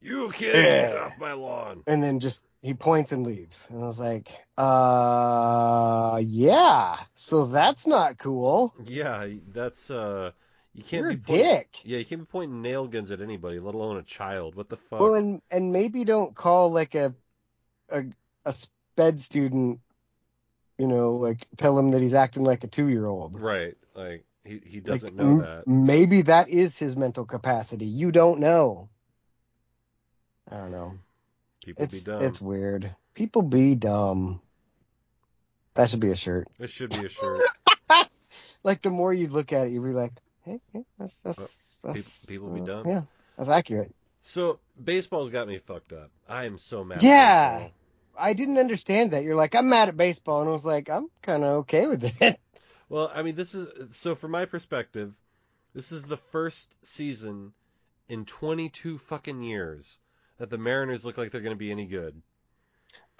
You kids, get off my lawn. and then just he points and leaves. And I was like, uh, yeah. So that's not cool. Yeah, that's uh, you can't You're be pointing, dick. Yeah, you can't be pointing nail guns at anybody, let alone a child. What the fuck? Well, and and maybe don't call like a a a sped student, you know, like tell him that he's acting like a two year old. right, like he he doesn't know m- that. Maybe that is his mental capacity. You don't know. I don't know. People It's be dumb. it's weird. People be dumb. That should be a shirt. It should be a shirt. Like the more you look at it, you'd be like, hey, hey that's that's, Well, that's people be uh, dumb. Yeah, that's accurate. so baseball's got me fucked up. I am so mad. Yeah. I didn't understand that. You're like, I'm mad at baseball, and I was like, I'm kind of okay with it. Well, I mean, this is so from my perspective, this is the first season in 22 fucking years that the Mariners look like they're going to be any good,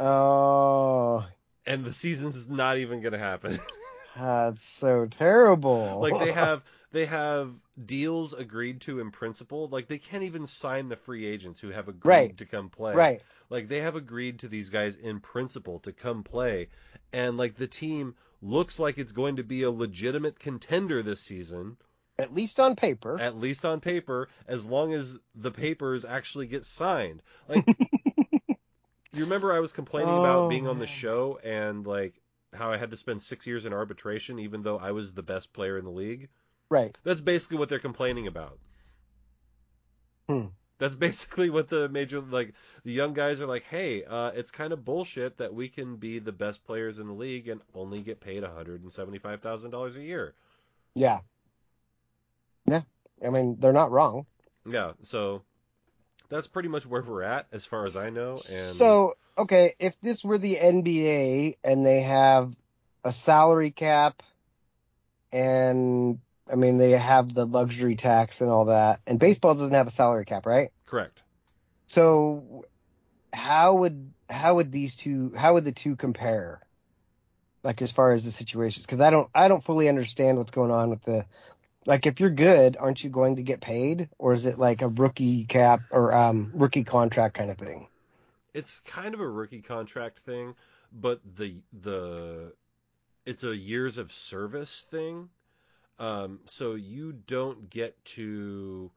oh, and the season's not even going to happen. that's so terrible. like they have they have deals agreed to in principle. Like they can't even sign the free agents who have agreed Right. to come play. right. Like they have agreed to these guys in principle to come play, and like the team looks like it's going to be a legitimate contender this season. At least on paper. at least on paper, as long as the papers actually get signed. Like, you remember I was complaining Oh, about being on the show and like how I had to spend six years in arbitration, even though I was the best player in the league. Right. That's basically what they're complaining about. Hmm. That's basically what the major like the young guys are like. Hey, uh, it's kind of bullshit that we can be the best players in the league and only get paid one hundred and seventy five thousand dollars a year. Yeah. Yeah. I mean, they're not wrong. Yeah, so that's pretty much where we're at as far as I know. And So, okay, if this were the NBA and they have a salary cap and I mean they have the luxury tax and all that, and baseball doesn't have a salary cap, right? correct. So how would how would these two how would the two compare? Like as far as the situations, because I don't I don't fully understand what's going on with the like if you're good, aren't you going to get paid, or is it like a rookie cap or um rookie contract kind of thing? It's kind of a rookie contract thing, but the the it's a years of service thing. Um, so you don't get to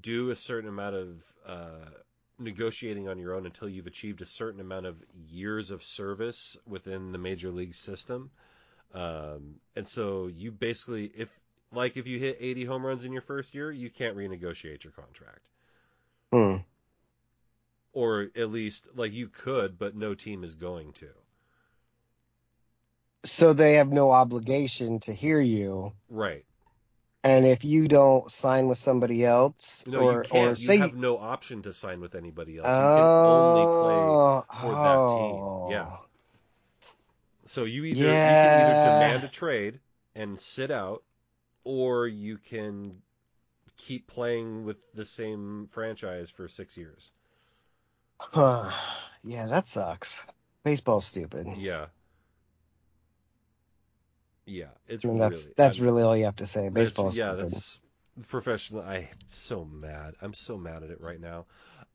do a certain amount of uh, negotiating on your own until you've achieved a certain amount of years of service within the major league system. Um, and so you basically, if like if you hit 80 home runs in your first year, you can't renegotiate your contract. Hmm. or at least like you could, but no team is going to. So they have no obligation to hear you. Right. and if you don't sign with somebody else, No, or you can't. or say you have no option to sign with anybody else. You can only play oh, for that team. oh. Yeah. So you either you can either demand a trade and sit out, or you can keep playing with the same franchise for six years. Huh. yeah, that sucks. Baseball's stupid. Yeah. Yeah, it's I mean, really that's that's I'm- really all you have to say. Baseball's yeah, stupid. that's professional. I'm so mad. I'm so mad at it right now.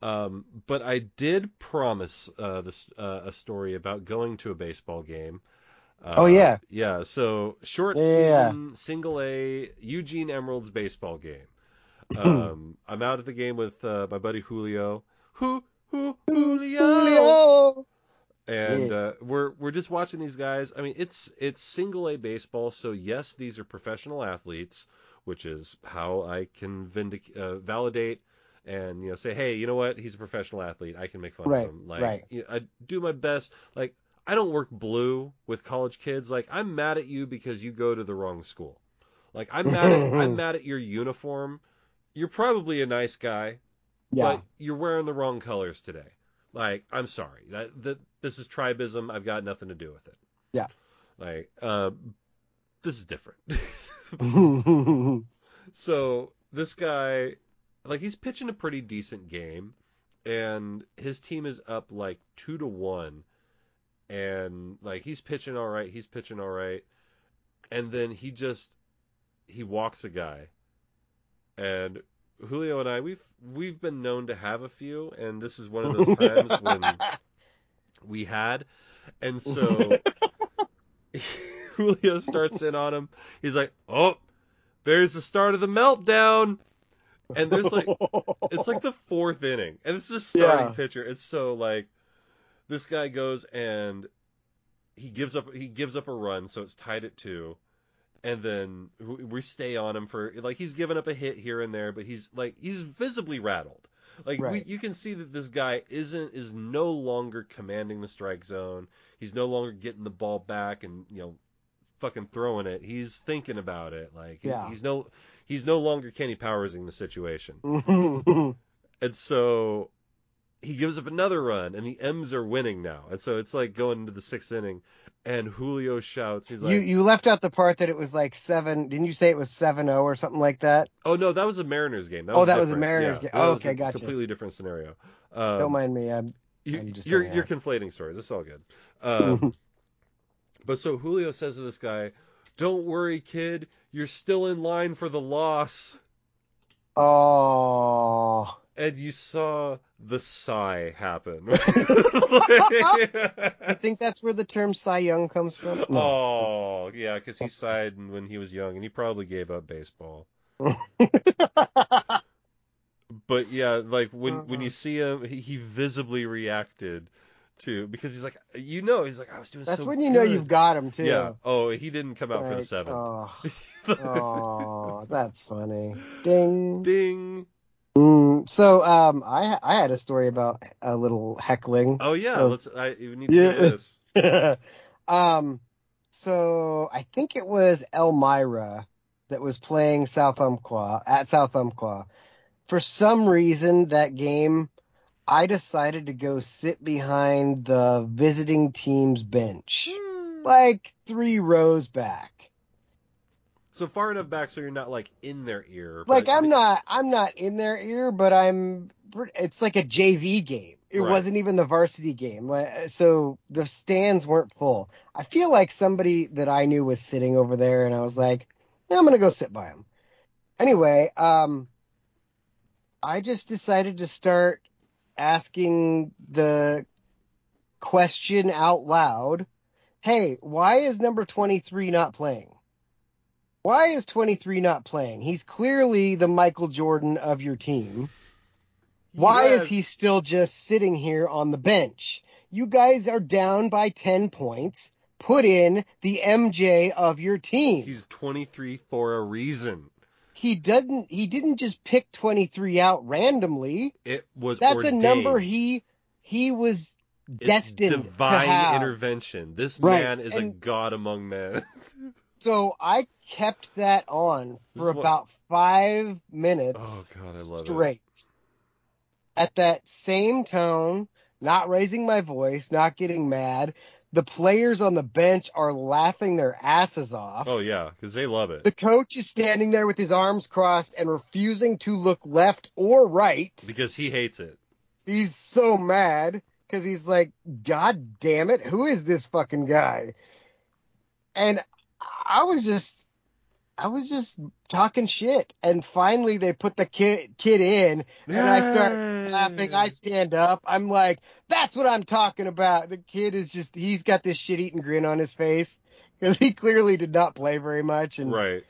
Um, but I did promise uh, this uh, a story about going to a baseball game. Uh, Oh, yeah. yeah. So short Yeah, yeah, yeah. season, single A, Eugene Emeralds baseball game. Um, I'm out at the game with uh, my buddy Julio. Who, who, Julio. Julio. And uh, we're we're just watching these guys. I mean, it's it's single A baseball, so yes, these are professional athletes, which is how I can vindic- uh, validate and you know say, hey, you know what? He's a professional athlete. I can make fun Right, of him. Like, right. you know, I do my best. Like, I don't work blue with college kids. Like, I'm mad at you because you go to the wrong school. Like, I'm mad at I'm mad at your uniform. You're probably a nice guy, Yeah. but you're wearing the wrong colors today. Like, I'm sorry. That that this is tribism. I've got nothing to do with it. Yeah. Like, uh, this is different. so this guy, like, he's pitching a pretty decent game, and his team is up like two to one, and like he's pitching all right. He's pitching all right, and then he just he walks a guy, and Julio and I we've we've been known to have a few, and this is one of those times when we had, and so Julio starts in on him. He's like, "Oh, there's the start of the meltdown," and there's like it's like the fourth inning, and it's just starting Yeah. pitcher. It's so like this guy goes and he gives up he gives up a run, so it's tied at two, and then we we stay on him for like he's given up a hit here and there, but he's like he's visibly rattled. Like we, you can see that this guy isn't is no longer commanding the strike zone. He's no longer getting the ball back and you know fucking throwing it. He's thinking about it. Like Yeah. he's no he's no longer Kenny Powersing the situation. And so he gives up another run, and the M's are winning now. And so it's like going into the sixth inning, and Julio shouts, he's like, you you left out the part that it was like seven. Didn't you say it was seven zero or something like that? "Oh no, that was a Mariners game. That Oh, was that was a. Mariners Yeah, game. Oh, okay, gotcha. Completely different scenario. Um, Don't mind me. I'm, you, I'm just you're you're that. conflating stories. It's all good. Um, but so Julio says to this guy, "Don't worry, kid. You're still in line for the loss." oh. And you saw the sigh happen. I think that's where the term Cy Young comes from. No. Oh, yeah, because he sighed when he was young, and he probably gave up baseball. But yeah, like when uh-huh. when you see him, he, he visibly reacted to because he's like, you know, he's like, I was doing that's so when you know you've got him too. Yeah. Oh, he didn't come out for the seventh. Oh, oh, that's funny. Ding. Ding. Mm, so, um, I I had a story about a little heckling. Oh yeah, let's. I we need to Yeah. do this. um, so I think it was Elmira that was playing South Umpqua at South Umpqua. For some reason, that game, I decided to go sit behind the visiting team's bench, like three rows back. So far enough back so you're not like in their ear. Like I'm not, I'm not in their ear, but I'm. It's like a JV game. It Right. wasn't even the varsity game. So the stands weren't full. I feel like somebody that I knew was sitting over there, and I was like, yeah, I'm gonna go sit by him. Anyway, um, I just decided to start asking the question out loud. Hey, why is number 23 not playing? Why is 23 not playing? He's clearly the Michael Jordan of your team. Why Yes. is he still just sitting here on the bench? You guys are down by 10 points. Put in the MJ of your team. He's 23 for a reason. he doesn't he didn't just pick 23 out randomly. It was That's ordained. a number he he was It's destined divine to have. intervention. This Right, man is a god among men. So I kept that on for what- about five minutes Oh god, I love straight. At that same tone, not raising my voice, not getting mad. The players on the bench are laughing their asses off. Oh yeah, because they love it. The coach is standing there with his arms crossed and refusing to look left or right. Because he hates it. He's so mad because he's like, God damn it, who is this fucking guy? And I was just, I was just talking shit. And finally they put the kid, kid in and I start laughing. I stand up. I'm like, that's what I'm talking about. The kid is just, he's got this shit eating grin on his face because he clearly did not play very much. And Right.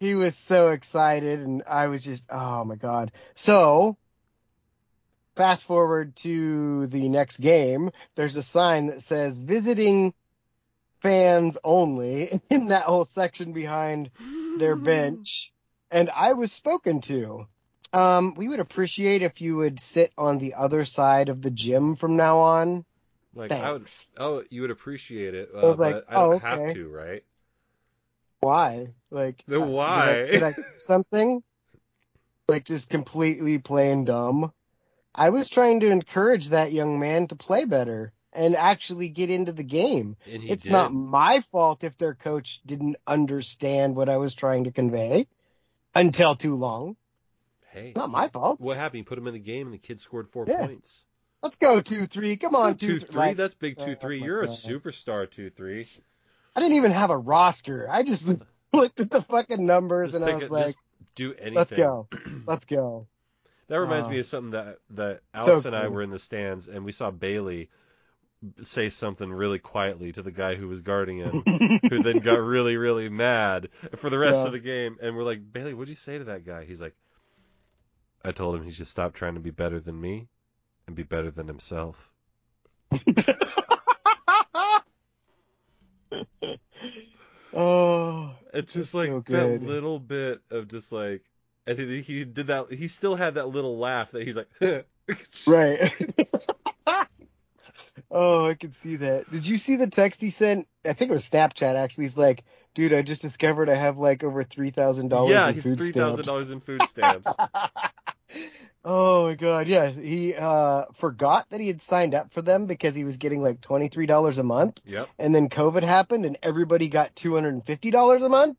he was so excited and I was just oh my god. So fast forward to the next game, there's a sign that says visiting fans only in that whole section behind their bench. And I was spoken to. Um, we would appreciate if you would sit on the other side of the gym from now on. Like I would. Oh, you would appreciate it. Uh, I was like, but I don't oh, have to, right? Why? Like Then uh, did I- why? Did I, do something? Like just completely plain dumb. I was trying to encourage that young man to play better and actually get into the game. It's did. not my fault if their coach didn't understand what I was trying to convey until too long. Hey. Not my fault. What happened? You put him in the game, and the kid scored four Yeah. points. Let's go two three. Come on two two three. three. Like, That's big two three. You're a superstar two three. I didn't even have a roster. I just looked at the fucking numbers Just and I was it- like, do anything. let's go, let's go. That reminds Oh. me of something that that Alex and I were in the stands and we saw Bailey say something really quietly to the guy who was guarding him, who then got really really mad for the rest Yeah. of the game. And we're like, Bailey, what'd you say to that guy? He's like, I told him he should stop trying to be better than me and be better than himself. oh, It's just like so that little bit of just like, and he, he did that. He still had that little laugh that he's like, right. Oh, I can see that. Did you see the text he sent? I think it was Snapchat actually. He's like, dude, I just discovered I have like over three thousand dollars yeah, in food three thousand stamps. dollars in food stamps. oh my god, yeah. He uh forgot that he had signed up for them because he was getting like twenty three dollars a month. yep. and then COVID happened and everybody got two hundred and fifty dollars a month,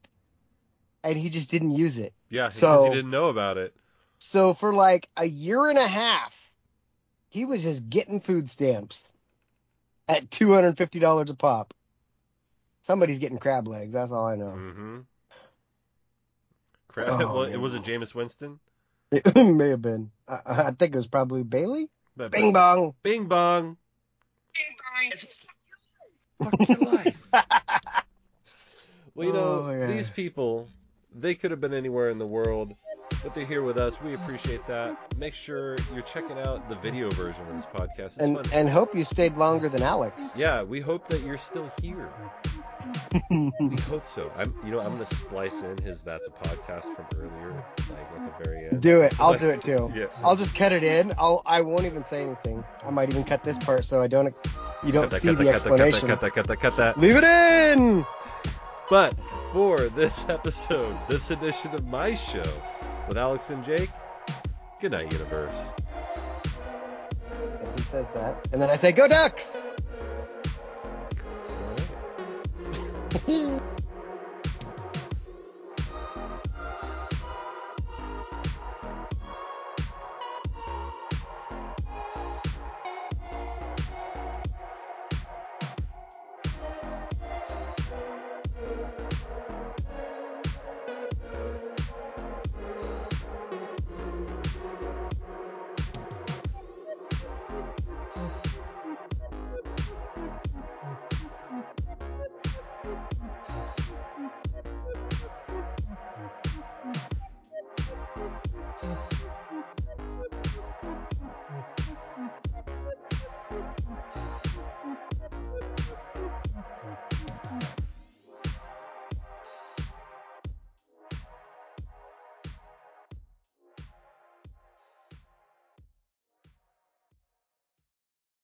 and he just didn't use it. Yeah, because So- he didn't know about it. So for like a year and a half, he was just getting food stamps at two hundred fifty dollars a pop. Somebody's getting crab legs. That's all I know. Mm-hmm. Crap. Oh, well, it wasn't Jameis Winston. It may have been. I, I think it was probably Bailey. But, Bing bong. Bing bong. Bing bong. Fuck your life. Well, you know, Oh, yeah. these people, they could have been anywhere in the world, but they're here with us. We appreciate that. Make sure you're checking out the video version of this podcast. It's and fun. and hope you stayed longer than Alex. yeah, we hope that you're still here. We hope so. I'm, you know, I'm gonna splice in his "That's a Podcast" from earlier, like at the very end. Do it. I'll do it too. Yeah. I'll just cut it in. I'll I won't even say anything. I might even cut this part so I don't you don't that, see the that, cut that, cut that, explanation. cut that, cut that, cut that. Leave it in. But for this episode, this edition of my show with Alex and Jake, good night, universe. And he says that, and then I say, "Go Ducks!"